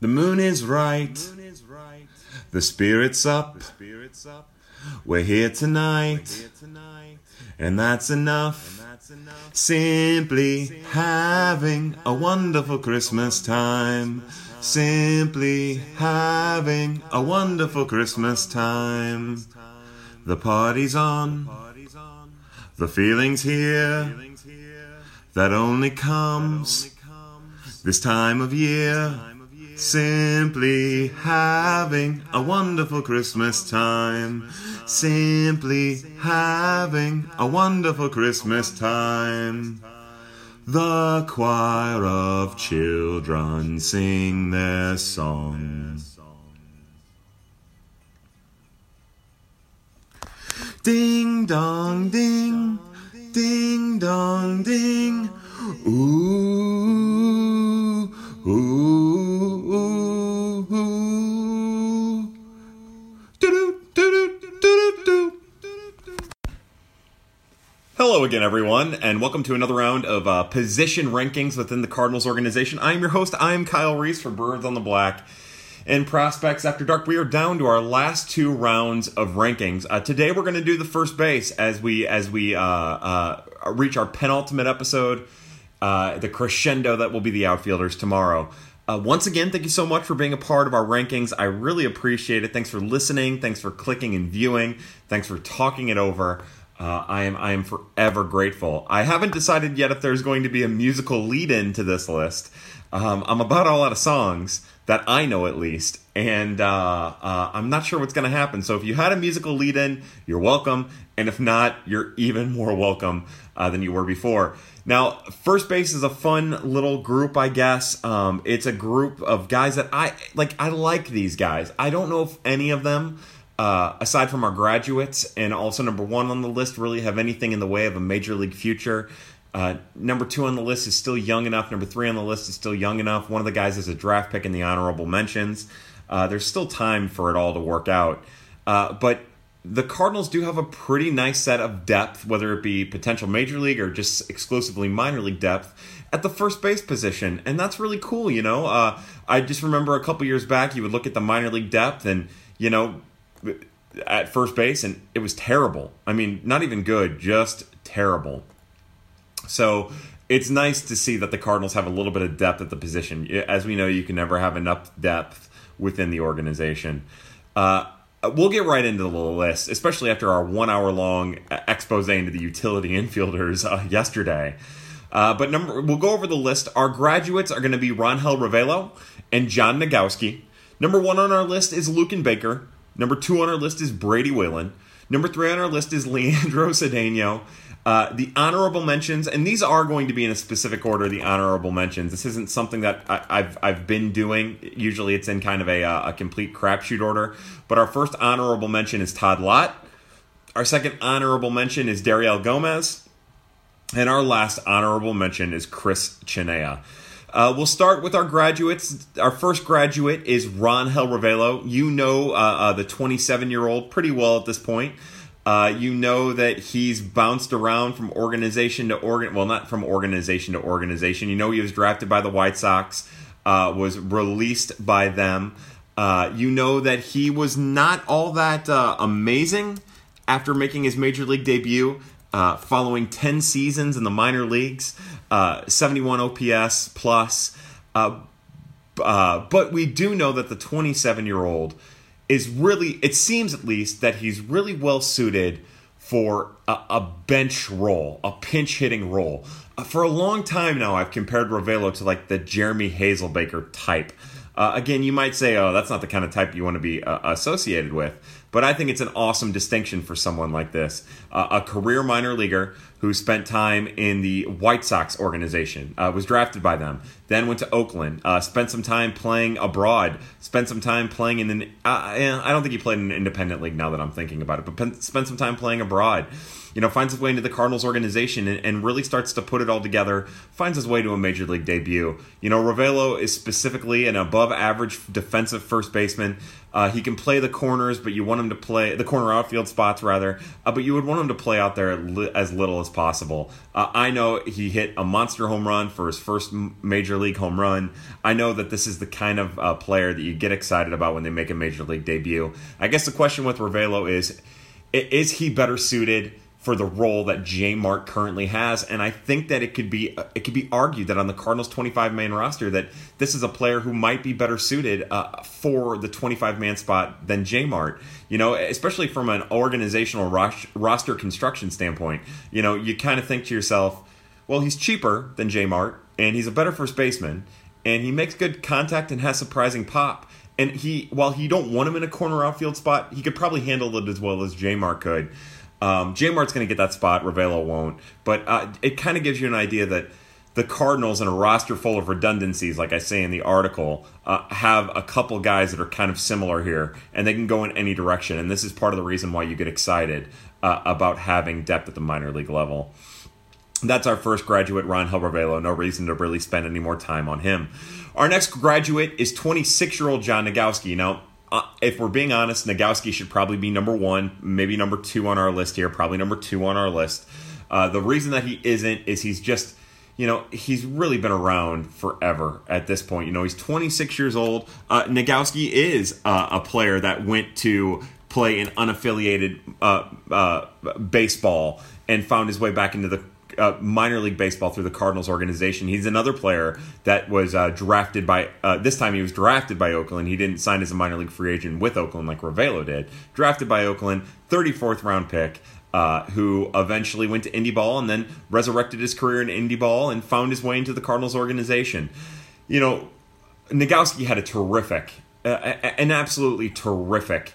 The moon is right. The spirit's up. We're here tonight. And that's enough. Simply having a wonderful Christmas time. Simply having a wonderful Christmas time. The party's on. The feeling's here. That only comes this time of year. Simply having a wonderful Christmas time. Simply having a wonderful Christmas time. The choir of children sing their song. Ding dong ding, ding dong ding. Ooh, again, everyone, and welcome to another round of uh, position rankings within the Cardinals organization. I'm your host. I'm Kyle Reis for Birds on the Black. And Prospects After Dark, we are down to our last two rounds of rankings. Uh, today, we're going to do the first base as we as we uh, uh, reach our penultimate episode, uh, the crescendo that will be the outfielders tomorrow. Uh, once again, thank you so much for being a part of our rankings. I really appreciate it. Thanks for listening. Thanks for clicking and viewing. Thanks for talking it over. Uh, I am I am forever grateful. I haven't decided yet if there's going to be a musical lead-in to this list. Um, I'm about all out of songs that I know at least, and uh, uh, I'm not sure what's going to happen. So if you had a musical lead-in, you're welcome, and if not, you're even more welcome uh, than you were before. Now, first base is a fun little group, I guess. Um, it's a group of guys that I like. I like these guys. I don't know if any of them. Uh, aside from our graduates and also number one on the list, really have anything in the way of a major league future. Uh, number two on the list is still young enough. Number three on the list is still young enough. One of the guys is a draft pick in the honorable mentions. Uh, there's still time for it all to work out. Uh, but the Cardinals do have a pretty nice set of depth, whether it be potential major league or just exclusively minor league depth at the first base position. And that's really cool, you know. Uh, I just remember a couple years back, you would look at the minor league depth and, you know, at first base, and it was terrible. I mean, not even good, just terrible. So it's nice to see that the Cardinals have a little bit of depth at the position. As we know, you can never have enough depth within the organization. Uh, we'll get right into the list, especially after our one hour long expose into the utility infielders uh, yesterday. Uh, but number, we'll go over the list. Our graduates are going to be Rangel Ravelo and John Nogowski. Number one on our list is Luken Baker. Number two on our list is Brady Whalen. Number three on our list is Leandro Cedeno. Uh, the honorable mentions, and these are going to be in a specific order. The honorable mentions. This isn't something that I, have I've been doing. Usually, it's in kind of a uh, a complete crapshoot order. But our first honorable mention is Todd Lott. Our second honorable mention is Dariel Gomez, and our last honorable mention is Chris Chinea. Uh, we'll start with our graduates. Our first graduate is Rangel Ravelo. You know uh, uh, the 27 year old pretty well at this point. Uh, you know that he's bounced around from organization to organ. Well, not from organization to organization. You know he was drafted by the White Sox, uh, was released by them. Uh, you know that he was not all that amazing after making his major league debut. Following 10 seasons in the minor leagues, uh, 71 OPS plus. Uh, uh, but we do know that the 27 year old is really, it seems at least, that he's really well suited for a, a bench role, a pinch hitting role. Uh, for a long time now, I've compared Ravelo to like the Jeremy Hazelbaker type. Uh, again, you might say, oh, that's not the kind of type you want to be uh, associated with. But I think it's an awesome distinction for someone like this. Uh, a career minor leaguer who spent time in the White Sox organization, uh, was drafted by them, then went to Oakland, uh, spent some time playing abroad, spent some time playing in an. Uh, I don't think he played in an independent league now that I'm thinking about it, but spent some time playing abroad you know, finds his way into the Cardinals organization and, and, really starts to put it all together, finds his way to a major league debut. You know, Ravelo is specifically an above average defensive first baseman. Uh, he can play the corners, but you want him to play the corner outfield spots rather, uh, but you would want him to play out there as little as possible. Uh, I know he hit a monster home run for his first major league home run. I know that this is the kind of uh, player that you get excited about when they make a major league debut. I guess the question with Ravelo is, is he better suited? For the role that J Mart currently has, and I think that it could be it could be argued that on the Cardinals 25 man roster that this is a player who might be better suited uh, for the 25 man spot than J Mart. You know, especially from an organizational ros- roster construction standpoint. You know, you kind of think to yourself, well, he's cheaper than J Mart, and he's a better first baseman, and he makes good contact and has surprising pop. And he, while he don't want him in a corner outfield spot, he could probably handle it as well as J Mart could. Um, J Mart's going to get that spot. Ravelo won't. But uh, it kind of gives you an idea that the Cardinals, in a roster full of redundancies, like I say in the article, uh, have a couple guys that are kind of similar here, and they can go in any direction. And this is part of the reason why you get excited uh, about having depth at the minor league level. That's our first graduate, Rangel Ravelo. No reason to really spend any more time on him. Our next graduate is 26 year old John Nogowski. Now, uh, if we're being honest, Nogowski should probably be number one, maybe number two on our list here, probably number two on our list. Uh, the reason that he isn't is he's just, you know, he's really been around forever at this point. You know, he's 26 years old. Uh, Nogowski is uh, a player that went to play in unaffiliated uh, uh, baseball and found his way back into the uh, minor league baseball through the Cardinals organization. He's another player that was uh, drafted by. Uh, this time he was drafted by Oakland. He didn't sign as a minor league free agent with Oakland like Ravelo did. Drafted by Oakland, 34th round pick. Uh, who eventually went to indie ball and then resurrected his career in indie ball and found his way into the Cardinals organization. You know, Nogowski had a terrific, an absolutely terrific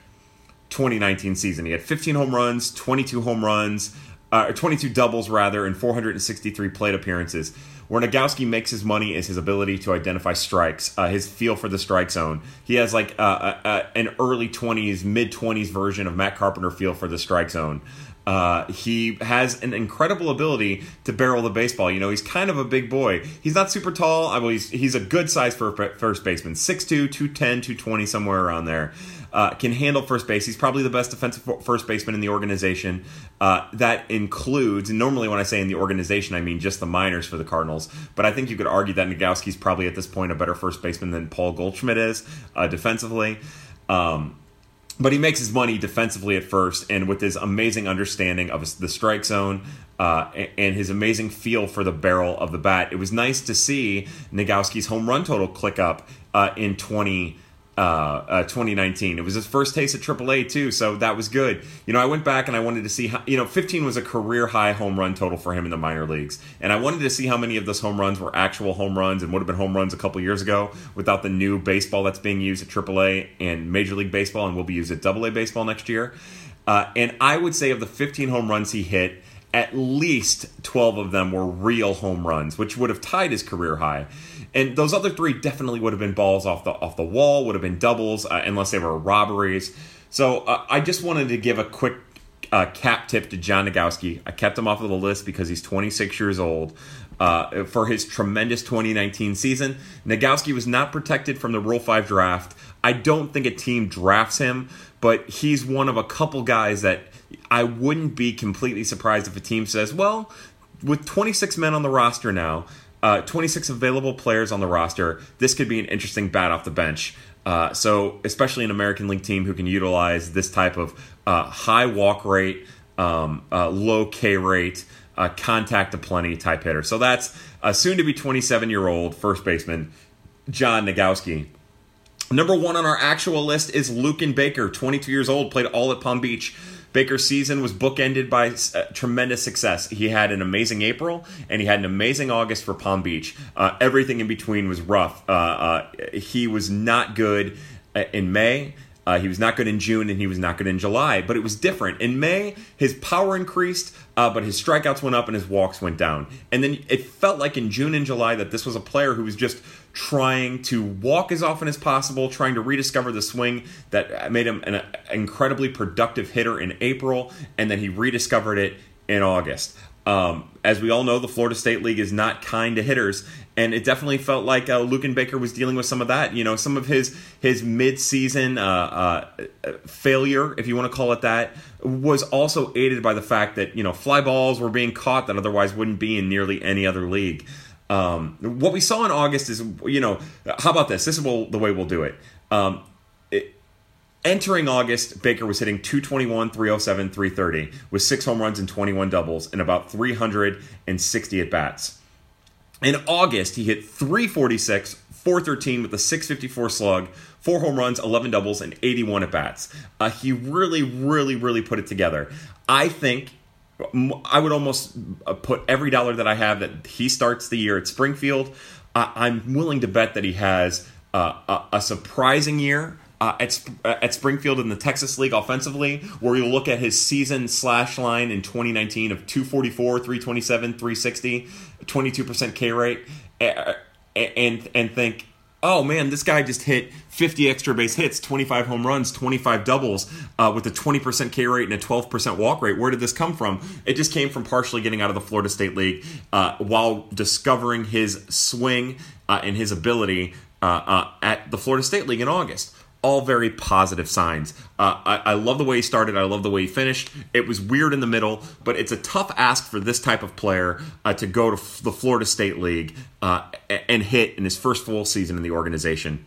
2019 season. He had 15 home runs, 22 home runs, uh, 22 doubles rather, and 463 plate appearances. Where Nogowski makes his money is his ability to identify strikes, uh, his feel for the strike zone. He has like uh, uh, uh an early 20s, mid 20s version of Matt Carpenter feel for the strike zone. Uh, he has an incredible ability to barrel the baseball. You know, he's kind of a big boy. He's not super tall. I mean, he's, he's a good size for first baseman 6'2, 210, 220, somewhere around there uh, can handle first base. He's probably the best defensive first baseman in the organization. Uh, that includes, normally when I say in the organization, I mean just the minors for the Cardinals. But I think you could argue that Nogowski's probably at this point a better first baseman than Paul Goldschmidt is uh, defensively. Um, but he makes his money defensively at first, and with his amazing understanding of the strike zone uh, and his amazing feel for the barrel of the bat, it was nice to see Nogowski's home run total click up uh, in 20- uh, uh, 2019. It was his first taste at AAA too, so that was good. You know, I went back and I wanted to see how. You know, 15 was a career high home run total for him in the minor leagues, and I wanted to see how many of those home runs were actual home runs and would have been home runs a couple years ago without the new baseball that's being used at AAA and Major League Baseball and will be used at AA baseball next year. Uh, and I would say of the 15 home runs he hit, at least 12 of them were real home runs, which would have tied his career high. And those other three definitely would have been balls off the off the wall, would have been doubles, uh, unless they were robberies. So uh, I just wanted to give a quick uh, cap tip to John Nogowski. I kept him off of the list because he's 26 years old. Uh, for his tremendous 2019 season, Nogowski was not protected from the Rule 5 draft. I don't think a team drafts him, but he's one of a couple guys that I wouldn't be completely surprised if a team says, well, with 26 men on the roster now, uh, 26 available players on the roster. This could be an interesting bat off the bench. Uh, so, especially an American League team who can utilize this type of uh, high walk rate, um, uh, low K rate, uh, contact to plenty type hitter. So that's a soon to be 27 year old first baseman, John Nogowski. Number one on our actual list is Luken Baker, 22 years old, played all at Palm Beach. Baker's season was bookended by uh, tremendous success. He had an amazing April and he had an amazing August for Palm Beach. Uh, everything in between was rough. Uh, uh he was not good uh, in May. Uh, he was not good in June and he was not good in July, but it was different. In May, his power increased, uh, but his strikeouts went up and his walks went down. And then it felt like in June and July that this was a player who was just trying to walk as often as possible, trying to rediscover the swing that made him an incredibly productive hitter in April, and then he rediscovered it in August. Um, as we all know, the Florida State League is not kind to hitters, and it definitely felt like uh, Luken Baker was dealing with some of that. You know, some of his his mid-season uh, uh, failure, if you want to call it that, was also aided by the fact that you know fly balls were being caught that otherwise wouldn't be in nearly any other league. Um, what we saw in August is, you know, how about this? This is the way we'll do it. Um, it entering August, Baker was hitting 221, 307, 330 with six home runs and 21 doubles and about 360 at bats. In August, he hit 346, 413 with a 654 slug, four home runs, 11 doubles, and 81 at bats. Uh, he really, really, really put it together. I think I would almost uh, put every dollar that I have that he starts the year at Springfield. I'm willing to bet that he has uh, a, a, surprising year. Uh, at, uh, at Springfield in the Texas League offensively, where you look at his season slash line in 2019 of 244, 327, 360, 22% K rate, and and think, oh man, this guy just hit 50 extra base hits, 25 home runs, 25 doubles uh, with a 20% K rate and a 12% walk rate. Where did this come from? It just came from partially getting out of the Florida State League uh, while discovering his swing uh, and his ability uh, uh, at the Florida State League in August all very positive signs. Uh, I, I, love the way he started. I love the way he finished. It was weird in the middle, but it's a tough ask for this type of player uh, to go to f- the Florida State League uh, and hit in his first full season in the organization.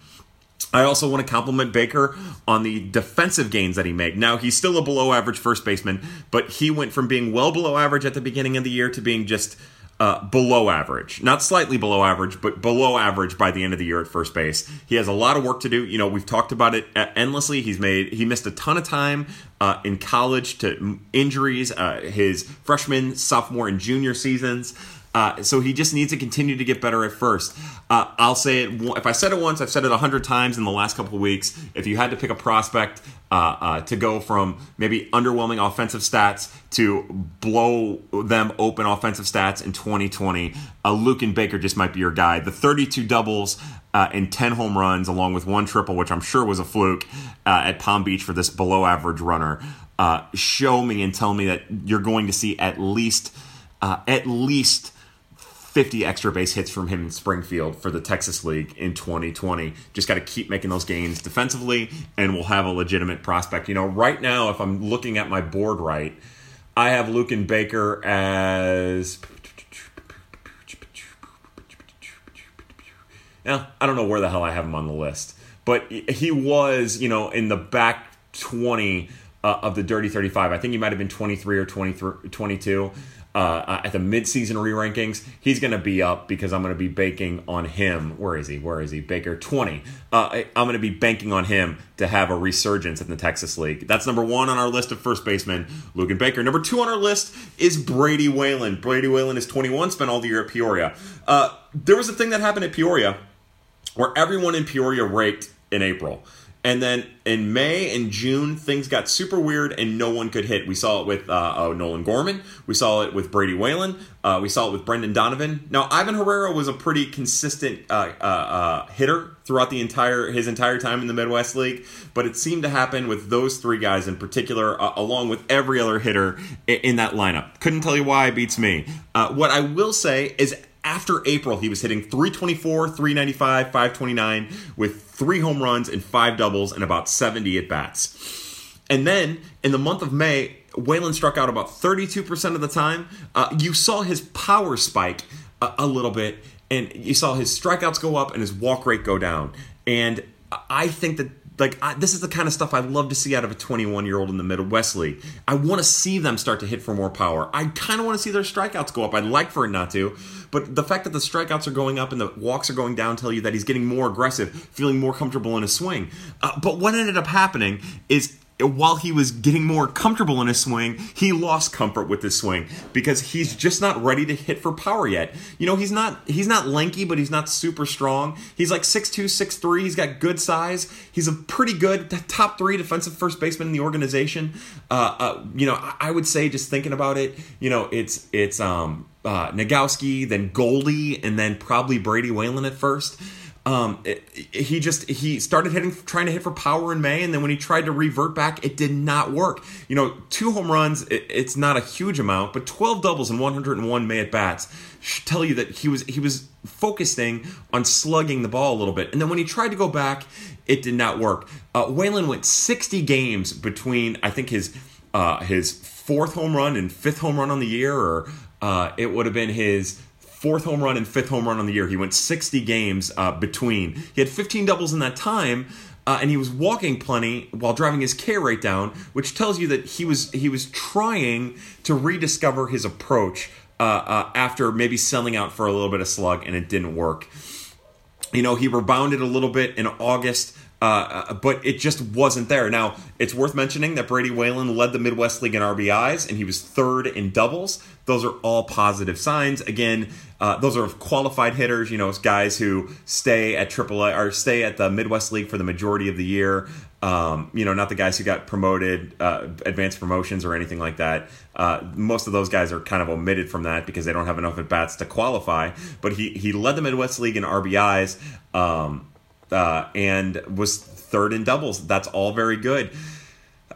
I also want to compliment Baker on the defensive gains that he made. Now, he's still a below average first baseman, but he went from being well below average at the beginning of the year to being just uh, below average, not slightly below average, but below average by the end of the year at first base. He has a lot of work to do. You know, we've talked about it endlessly. He's made he missed a ton of time uh, in college to injuries. Uh, his freshman, sophomore, and junior seasons. Uh, so he just needs to continue to get better at first. Uh, I'll say it. If I said it once, I've said it a hundred times in the last couple weeks. If you had to pick a prospect uh, uh, to go from maybe underwhelming offensive stats to blow them open offensive stats in 2020, uh, Luken Baker just might be your guy. The 32 doubles uh, and 10 home runs, along with one triple, which I'm sure was a fluke uh, at Palm Beach for this below average runner, show me and tell me that you're going to see at least at least 50 extra base hits from him in Springfield for the Texas League in 2020. Just got to keep making those gains defensively, and we'll have a legitimate prospect. You know, right now, if I'm looking at my board right, I have Luken Baker as. Yeah, I don't know where the hell I have him on the list, but he was, you know, in the back 20 uh, of the Dirty 35. I think he might have been 23 or 23, 22 uh, at the midseason re-rankings, he's going to be up because I'm going to be banking on him. Where is he? Where is he? Baker 20. Uh, I'm going to be banking on him to have a resurgence in the Texas League. That's number one on our list of first basemen, Luken Baker. Number two on our list is Brady Whalen. Brady Whalen is 21, spent all the year at Peoria. Uh, there was a thing that happened at Peoria where everyone in Peoria raked in April. And then in May and June, things got super weird and no one could hit. We saw it with uh, oh, Nolan Gorman. We saw it with Brady Whalen. Uh, we saw it with Brendan Donovan. Now, Ivan Herrera was a pretty consistent uh, uh, uh hitter throughout the entire his entire time in the Midwest League, but it seemed to happen with those three guys in particular, uh, along with every other hitter in, in, that lineup. Couldn't tell you why it beats me. what I will say is after April, he was hitting 324, 395, 529 with three home runs and five doubles and about 70 at bats. And then in the month of May, Whalen struck out about 32% of the time. Uh, you saw his power spike a, a little bit, and you saw his strikeouts go up and his walk rate go down. And I think that like I, this is the kind of stuff I love to see out of a 21 year old in the Midwest League. I want to see them start to hit for more power. I kind of want to see their strikeouts go up. I'd like for it not to, but the fact that the strikeouts are going up and the walks are going down tell you that he's getting more aggressive, feeling more comfortable in his swing. Uh, but what ended up happening is while he was getting more comfortable in his swing, he lost comfort with his swing because he's just not ready to hit for power yet. You know, he's not he's not lanky, but he's not super strong. He's like 6'2", 6'3". He's got good size. He's a pretty good top three defensive first baseman in the organization. Uh, uh, you know, I would say just thinking about it, you know, it's it's um, uh, Nogowski, then Goldie, and then probably Brady Whalen at first. Um, it, it, he just he started hitting, trying to hit for power in May, and then when he tried to revert back, it did not work. You know, two home runs, it, it's not a huge amount, but 12 doubles and 101 May at bats tell you that he was he was focusing on slugging the ball a little bit, and then when he tried to go back, it did not work. Uh, Whalen went 60 games between I think his uh, his fourth home run and fifth home run on the year, or uh, it would have been his fourth home run and fifth home run on the year. He went 60 games uh, between. He had 15 doubles in that time. Uh, and he was walking plenty while driving his K rate down, which tells you that he was he was trying to rediscover his approach uh, uh, after maybe selling out for a little bit of slug and it didn't work. You know, he rebounded a little bit in August. Uh, uh, but it just wasn't there. Now, it's worth mentioning that Brady Whalen led the Midwest League in RBIs and he was third in doubles. Those are all positive signs. Again, uh, those are qualified hitters, you know, guys who stay at AAA or stay at the Midwest League for the majority of the year. Um, you know, not the guys who got promoted, uh, advanced promotions or anything like that. Uh, most of those guys are kind of omitted from that because they don't have enough at bats to qualify. But he he led the Midwest League in RBIs. Um, uh, and was third in doubles. That's all very good.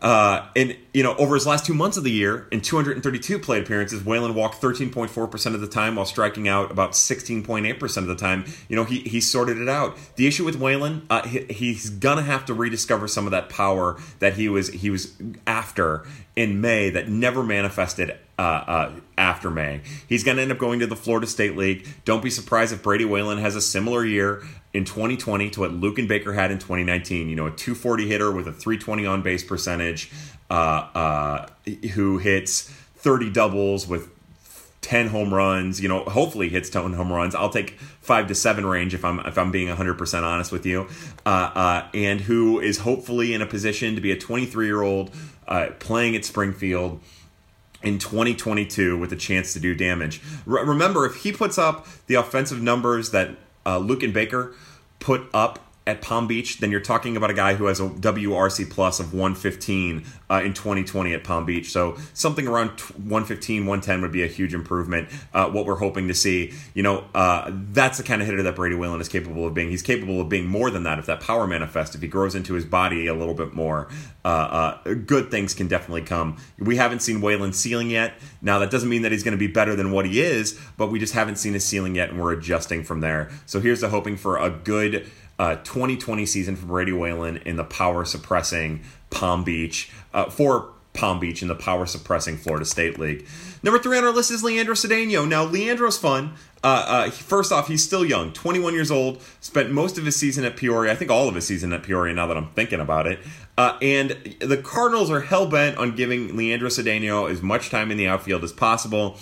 Uh, and you know, over his last two months of the year, in 232 plate appearances, Whalen walked 13.4 percent of the time, while striking out about 16.8 percent of the time. You know, he he sorted it out. The issue with Whalen, uh, he, he's gonna have to rediscover some of that power that he was he was after in May that never manifested uh, uh, after May. He's going to end up going to the Florida State League. Don't be surprised if Brady Whalen has a similar year in 2020 to what Luken Baker had in 2019. You know, a 240 hitter with a 320 on base percentage, uh, uh, who hits 30 doubles with 10 home runs. You know, hopefully hits 10 home runs. I'll take five to seven range if I'm if I'm being 100 percent honest with you, uh, uh, and who is hopefully in a position to be a 23 year old uh, playing at Springfield in 2022 with a chance to do damage. remember, if he puts up the offensive numbers that uh, and Baker put up at Palm Beach, then you're talking about a guy who has a WRC plus of 115 uh, in 2020 at Palm Beach. So something around 115, 110 would be a huge improvement. Uh, what we're hoping to see, you know, uh, that's the kind of hitter that Brady Whalen is capable of being. He's capable of being more than that if that power manifests, if he grows into his body a little bit more. Uh, uh, good things can definitely come. We haven't seen Whalen's ceiling yet. Now that doesn't mean that he's going to be better than what he is, but we just haven't seen his ceiling yet, and we're adjusting from there. So here's the hoping for a good uh, 2020 season for Brady Whalen in the power suppressing Palm Beach uh, for Palm Beach in the power suppressing Florida State League. Number three on our list is Leandro Cedeno. Now, Leandro's fun. Uh, uh, first off, he's still young, 21 years old, spent most of his season at Peoria, I think all of his season at Peoria now that I'm thinking about it. Uh, and the Cardinals are hell bent on giving Leandro Cedeno as much time in the outfield as possible.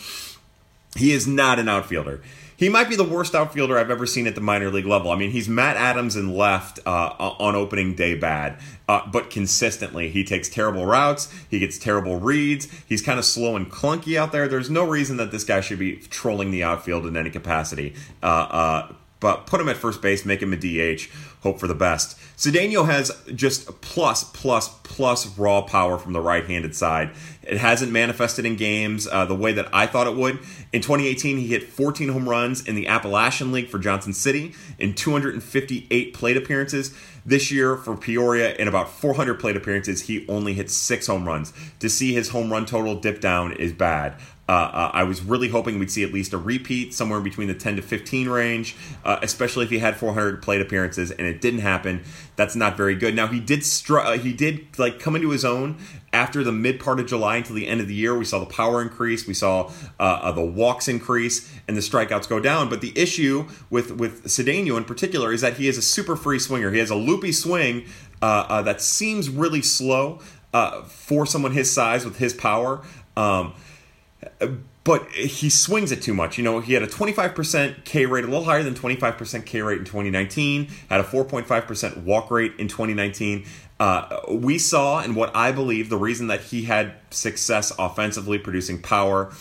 He is not an outfielder he might be the worst outfielder I've ever seen at the minor league level. I mean, he's Matt Adams in left uh, on opening day bad, uh, but consistently he takes terrible routes, he gets terrible reads, he's kind of slow and clunky out there. There's no reason that this guy should be trolling the outfield in any capacity. Uh, uh but put him at first base, make him a DH, hope for the best. Cedeno has just plus, plus, plus raw power from the right handed side. It hasn't manifested in games uh, the way that I thought it would. In 2018, he hit 14 home runs in the Appalachian League for Johnson City in 258 plate appearances. This year for Peoria, in about 400 plate appearances, he only hit six home runs. To see his home run total dip down is bad. Uh, uh, I was really hoping we'd see at least a repeat somewhere between the 10 to 15 range, uh, especially if he had 400 plate appearances, and it didn't happen. That's not very good. Now he did str- uh, he did like come into his own after the mid part of July until the end of the year. We saw the power increase, we saw uh, uh, the walks increase, and the strikeouts go down. But the issue with with Cedeno in particular is that he is a super free swinger. He has a loopy swing that seems really slow for someone his size with his power. Um, but he swings it too much. You know, he had a 25% K rate, a little higher than 25% K rate in 2019, had a 4.5% walk rate in 2019. Uh, we saw, and what I believe, the reason that he had success offensively producing power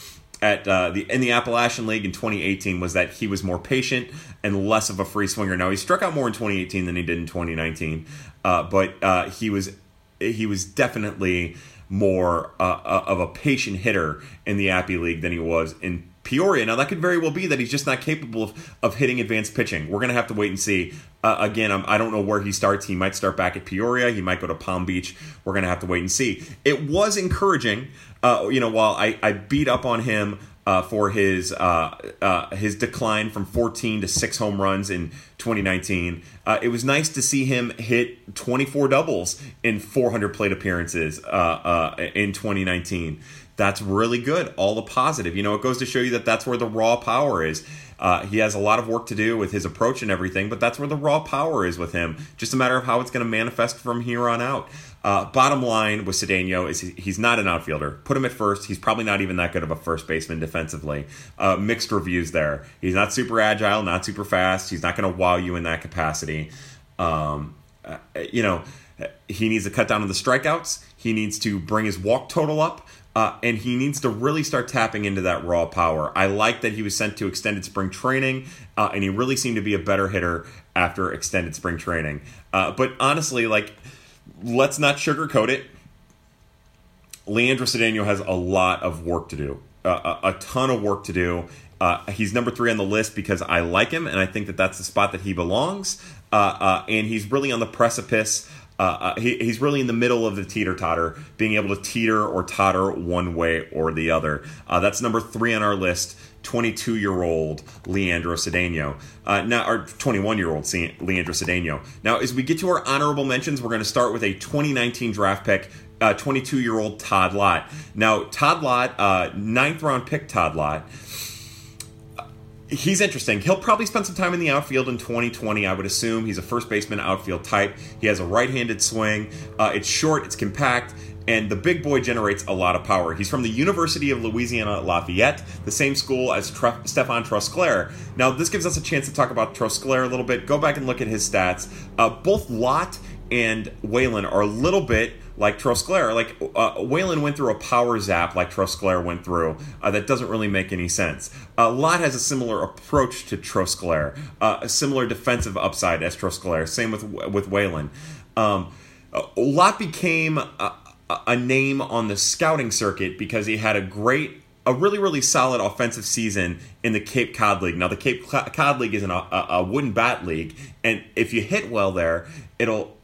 at uh, the in the Appalachian League in 2018 was that he was more patient and less of a free swinger. Now he struck out more in 2018 than he did in 2019, uh, but uh, he was he was definitely more uh, uh, of a patient hitter in the Appy League than he was in Peoria. Now, that could very well be that he's just not capable of, of hitting advanced pitching. We're going to have to wait and see. Uh, again, I'm, I do not know where he starts. He might start back at Peoria. He might go to Palm Beach. We're going to have to wait and see. It was encouraging, uh, you know, while I, I beat up on him uh, for his uh, uh, his decline from 14 to six home runs in 2019. Uh, it was nice to see him hit 24 doubles in 400 plate appearances uh, uh, in 2019. That's really good. All the positive. You know, it goes to show you that that's where the raw power is. Uh, he has a lot of work to do with his approach and everything, but that's where the raw power is with him. Just a matter of how it's going to manifest from here on out. Uh, bottom line with Cedeno is he's not an outfielder. Put him at first. He's probably not even that good of a first baseman defensively. Uh, mixed reviews there. He's not super agile, not super fast. He's not going to wow you in that capacity. Um, uh, you know, he needs to cut down on the strikeouts. He needs to bring his walk total up. Uh, and he needs to really start tapping into that raw power. I like that he was sent to extended spring training, uh, and he really seemed to be a better hitter after extended spring training. Uh, but honestly, like, let's not sugarcoat it. Leandro Cedeno has a lot of work to do, uh, a, a, ton of work to do. Uh, he's number three on the list because I like him, and I think that that's the spot that he belongs. Uh, and he's really on the precipice uh, uh, he, he's really in the middle of the teeter totter, being able to teeter or totter one way or the other. Uh, that's number three on our list. 22 year old Leandro Cedeno. Uh, now, our 21 year old Leandro Cedeno. Now, as we get to our honorable mentions, we're going to start with a 2019 draft pick. 22 uh, year old Todd Lott. Now, Todd Lott, uh, ninth round pick Todd Lott he's interesting. He'll probably spend some time in the outfield in 2020, I would assume. He's a first baseman outfield type. He has a right handed swing. Uh, it's short, it's compact, and the big boy generates a lot of power. He's from the University of Louisiana at Lafayette, the same school as Tre- Stephan Trosclair. Now, this gives us a chance to talk about Trosclair a little bit. Go back and look at his stats. Uh, both Lott and Whalen are a little bit like Trosclair. Like uh, Whalen went through a power zap like Trosclair went through. Uh, that doesn't really make any sense. Uh, Lott has a similar approach to Trosclair, uh, a similar defensive upside as Trosclair. Same with with Whalen. Um, Lott became a, a name on the scouting circuit because he had a great a really, really solid offensive season in the Cape Cod League. Now, the Cape Cod League is an, a, a wooden bat league, and if you hit well there, it'll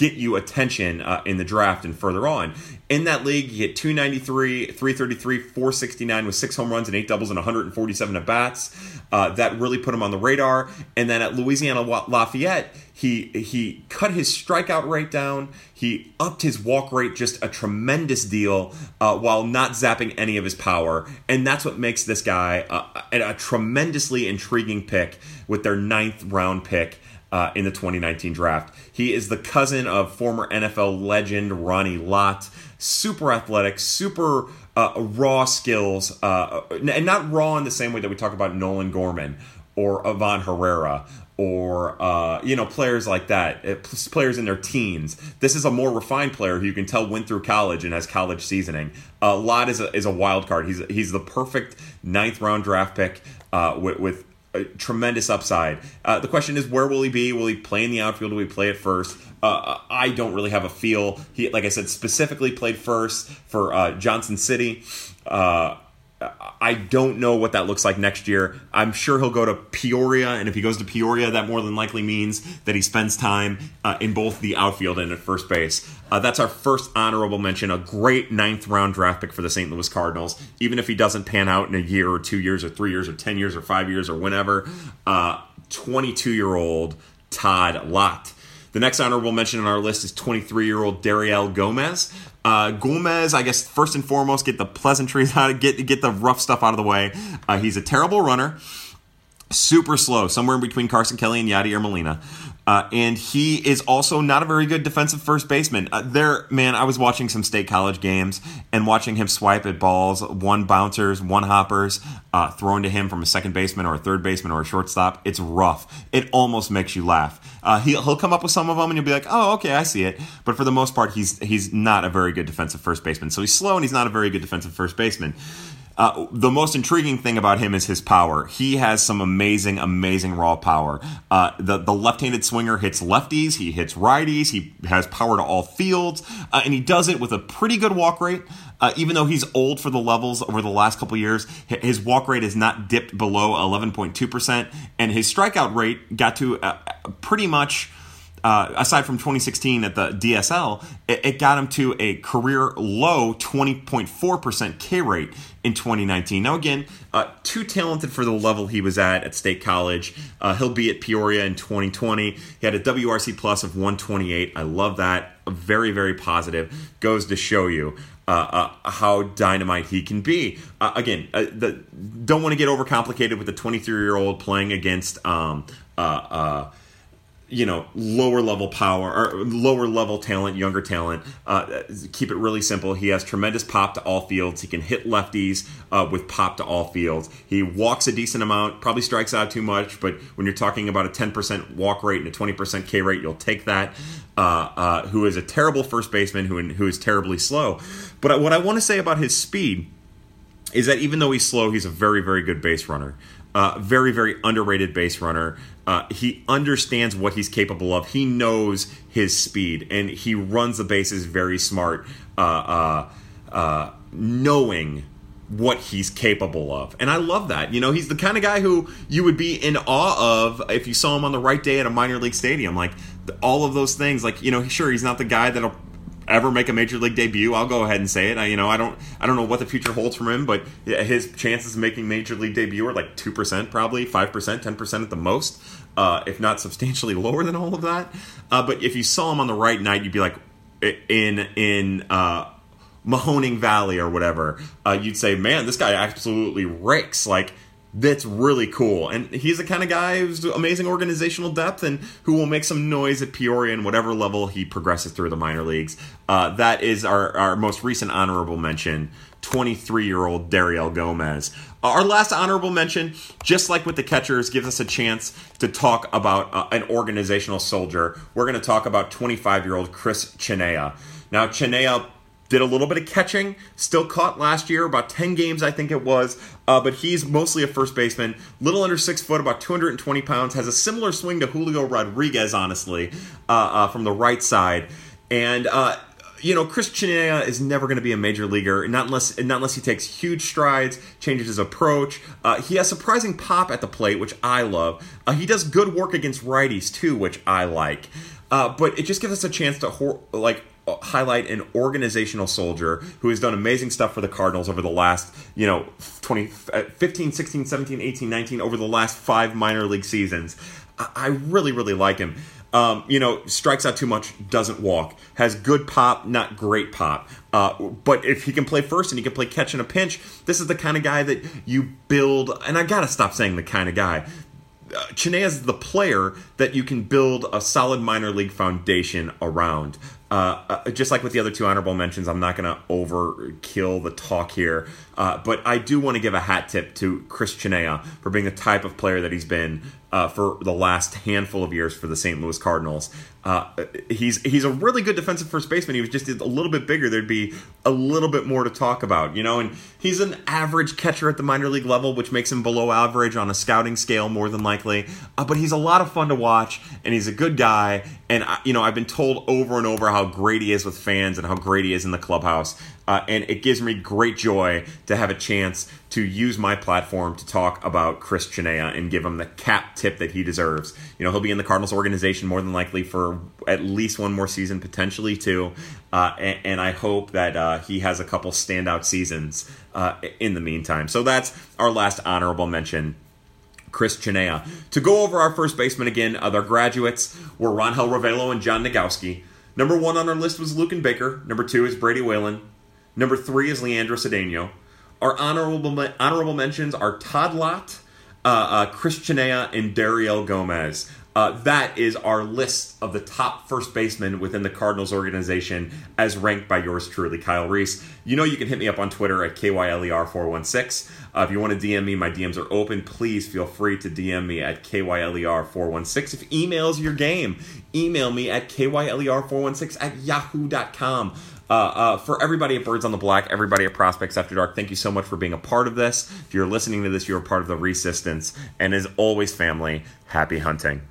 get you attention uh, in the draft and further on. In that league, you hit 293, 333, 469 with six home runs and eight doubles and 147 at bats. Uh, that really put him on the radar. And then at Louisiana Lafayette, he he cut his strikeout rate down. He upped his walk rate just a tremendous deal uh, while not zapping any of his power. And that's what makes this guy uh, a, a tremendously intriguing pick with their ninth round pick uh, in the 2019 draft. He is the cousin of former NFL legend Ronnie Lott. Super athletic, super uh, raw skills, uh, and not raw in the same way that we talk about Nolan Gorman or Ivan Herrera or uh, you know players like that, uh, players in their teens. This is a more refined player who you can tell went through college and has college seasoning. Uh, Lott is a, is a wild card. He's he's the perfect ninth round draft pick uh, with, with a tremendous upside. Uh, the question is, where will he be? Will he play in the outfield? Will he play at first? Uh, I don't really have a feel. He, like I said, specifically played first for uh, Johnson City. I don't know what that looks like next year. I'm sure he'll go to Peoria, and if he goes to Peoria, that more than likely means that he spends time uh, in both the outfield and at first base. Uh, that's our first honorable mention. A great ninth round draft pick for the St. Louis Cardinals. Even if he doesn't pan out in a year or two years or three years or 10 years or five years or whenever, 22 uh, year old Todd Lott. The next honorable mention on our list is 23 year old Dariel Gomez. Uh, Gomez, I guess first and foremost, get the pleasantries out, of get get the rough stuff out of the way. Uh, he's a terrible runner, super slow, somewhere in between Carson Kelly and Yadier Molina. Uh, and he is also not a very good defensive first baseman. Uh, there, man, I was watching some state college games and watching him swipe at balls, one bouncers, one hoppers, uh, thrown to him from a second baseman or a third baseman or a shortstop. It's rough. It almost makes you laugh. Uh, he'll, he'll come up with some of them and you'll be like, oh, okay, I see it. But for the most part, he's he's not a very good defensive first baseman. So he's slow and he's not a very good defensive first baseman. Uh, the most intriguing thing about him is his power. He has some amazing, amazing raw power. Uh, the the left-handed swinger hits lefties, he hits righties, he has power to all fields, uh, and he does it with a pretty good walk rate. Uh, even though he's old for the levels over the last couple years, his walk rate has not dipped below 11.2%, and his strikeout rate got to uh, pretty much uh, aside from 2016 at the DSL, it, it, got him to a career low 20.4% K rate in 2019. Now, again, uh, too talented for the level he was at at State College. Uh, he'll be at Peoria in 2020. He had a WRC plus of 128. I love that. Very, very positive. Goes to show you. Uh, uh, how dynamite he can be. Uh, again, uh, the, don't want to get overcomplicated with the 23 year old playing against um, uh, uh, you know lower level power or lower level talent younger talent uh, keep it really simple. He has tremendous pop to all fields. He can hit lefties uh, with pop to all fields. He walks a decent amount probably strikes out too much but when you're talking about a 10% walk rate and a 20% k rate you'll take that. Uh, uh, who is a terrible first baseman who, who is terribly slow. But what i want to say about his speed is that even though he's slow he's a very very good base runner. Uh, very, very underrated base runner. Uh, he understands what he's capable of. He knows his speed, and he runs the bases very smart, uh, uh, uh, knowing what he's capable of. And I love that. You know, he's the kind of guy who you would be in awe of if you saw him on the right day at a minor league stadium. Like all of those things. Like you know, sure, he's not the guy that'll ever make a major league debut, I'll go ahead and say it. I, you know, I don't, I don't know what the future holds for him, but his chances of making major league debut are like two percent, probably five percent, ten percent at the most, uh, if not substantially lower than all of that. Uh, but if you saw him on the right night, you'd be like, in in uh, Mahoning Valley or whatever, uh, you'd say, man, this guy absolutely rakes. Like that's really cool. And he's the kind of guy who's amazing organizational depth and who will make some noise at Peoria and whatever level he progresses through the minor leagues. Uh, that is our, our most recent honorable mention 23 year old Dariel Gomez. Our last honorable mention, just like with the catchers, gives us a chance to talk about uh, an organizational soldier. We're going to talk about 25 year old Chris Chinea. Now, Chinea did a little bit of catching, still caught last year, about 10 games, I think it was. Uh, but he's mostly a first baseman, little under six foot, about 220 pounds, has a similar swing to Julio Rodriguez, honestly, uh, uh, from the right side. And, uh, you know, Chris Chinea is never going to be a major leaguer, not unless not unless he takes huge strides, changes his approach. Uh, he has surprising pop at the plate, which I love. Uh, he does good work against righties too, which I like. but it just gives us a chance to hor- like highlight an organizational soldier who has done amazing stuff for the Cardinals over the last, you know, 20, uh, 15, 16, 17, 18, 19, over the last five minor league seasons. I really, really like him. Um, you know, strikes out too much, doesn't walk, has good pop, not great pop. Uh, but if he can play first and he can play catch in a pinch, this is the kind of guy that you build. And I gotta stop saying the kind of guy. Uh, Chinea is the player that you can build a solid minor league foundation around. Uh, uh, just like with the other two honorable mentions, I'm not going to overkill the talk here, uh, but I do want to give a hat tip to Chris Chinea for being the type of player that he's been uh, for the last handful of years for the St. Louis Cardinals. Uh, he's he's a really good defensive first baseman. He was just a little bit bigger. There'd be a little bit more to talk about, you know. And he's an average catcher at the minor league level, which makes him below average on a scouting scale more than likely. Uh, but he's a lot of fun to watch, and he's a good guy. And you know, I've been told over and over how great he is with fans and how great he is in the clubhouse. Uh, and it gives me great joy to have a chance to use my platform to talk about Chris Chinea and give him the cap tip that he deserves. You know, he'll be in the Cardinals organization more than likely for at least one more season, potentially two. Uh, and, and, I hope that uh, he has a couple standout seasons uh, in the meantime. So that's our last honorable mention. Chris Chinea. To go over our first baseman again, other graduates were Rangel Ravelo and John Nogowski. Number one on our list was Luken Baker. Number two is Brady Whalen. Number three is Leandro Cedeno. Our honorable honorable mentions are Todd Lott, uh, uh, and Dariel Gomez. Uh, that is our list of the top first basemen within the Cardinals organization, as ranked by yours truly, Kyle Reis. You know you can hit me up on Twitter at KYLER416. Uh, if you want to DM me, my DMs are open. Please feel free to DM me at KYLER416. If email's your game, email me at KYLER416 at yahoo.com. Uh, uh, for everybody at Birds on the Black, everybody at Prospects After Dark, thank you so much for being a part of this. If you're listening to this, you're a part of the resistance. And as always, family, happy hunting.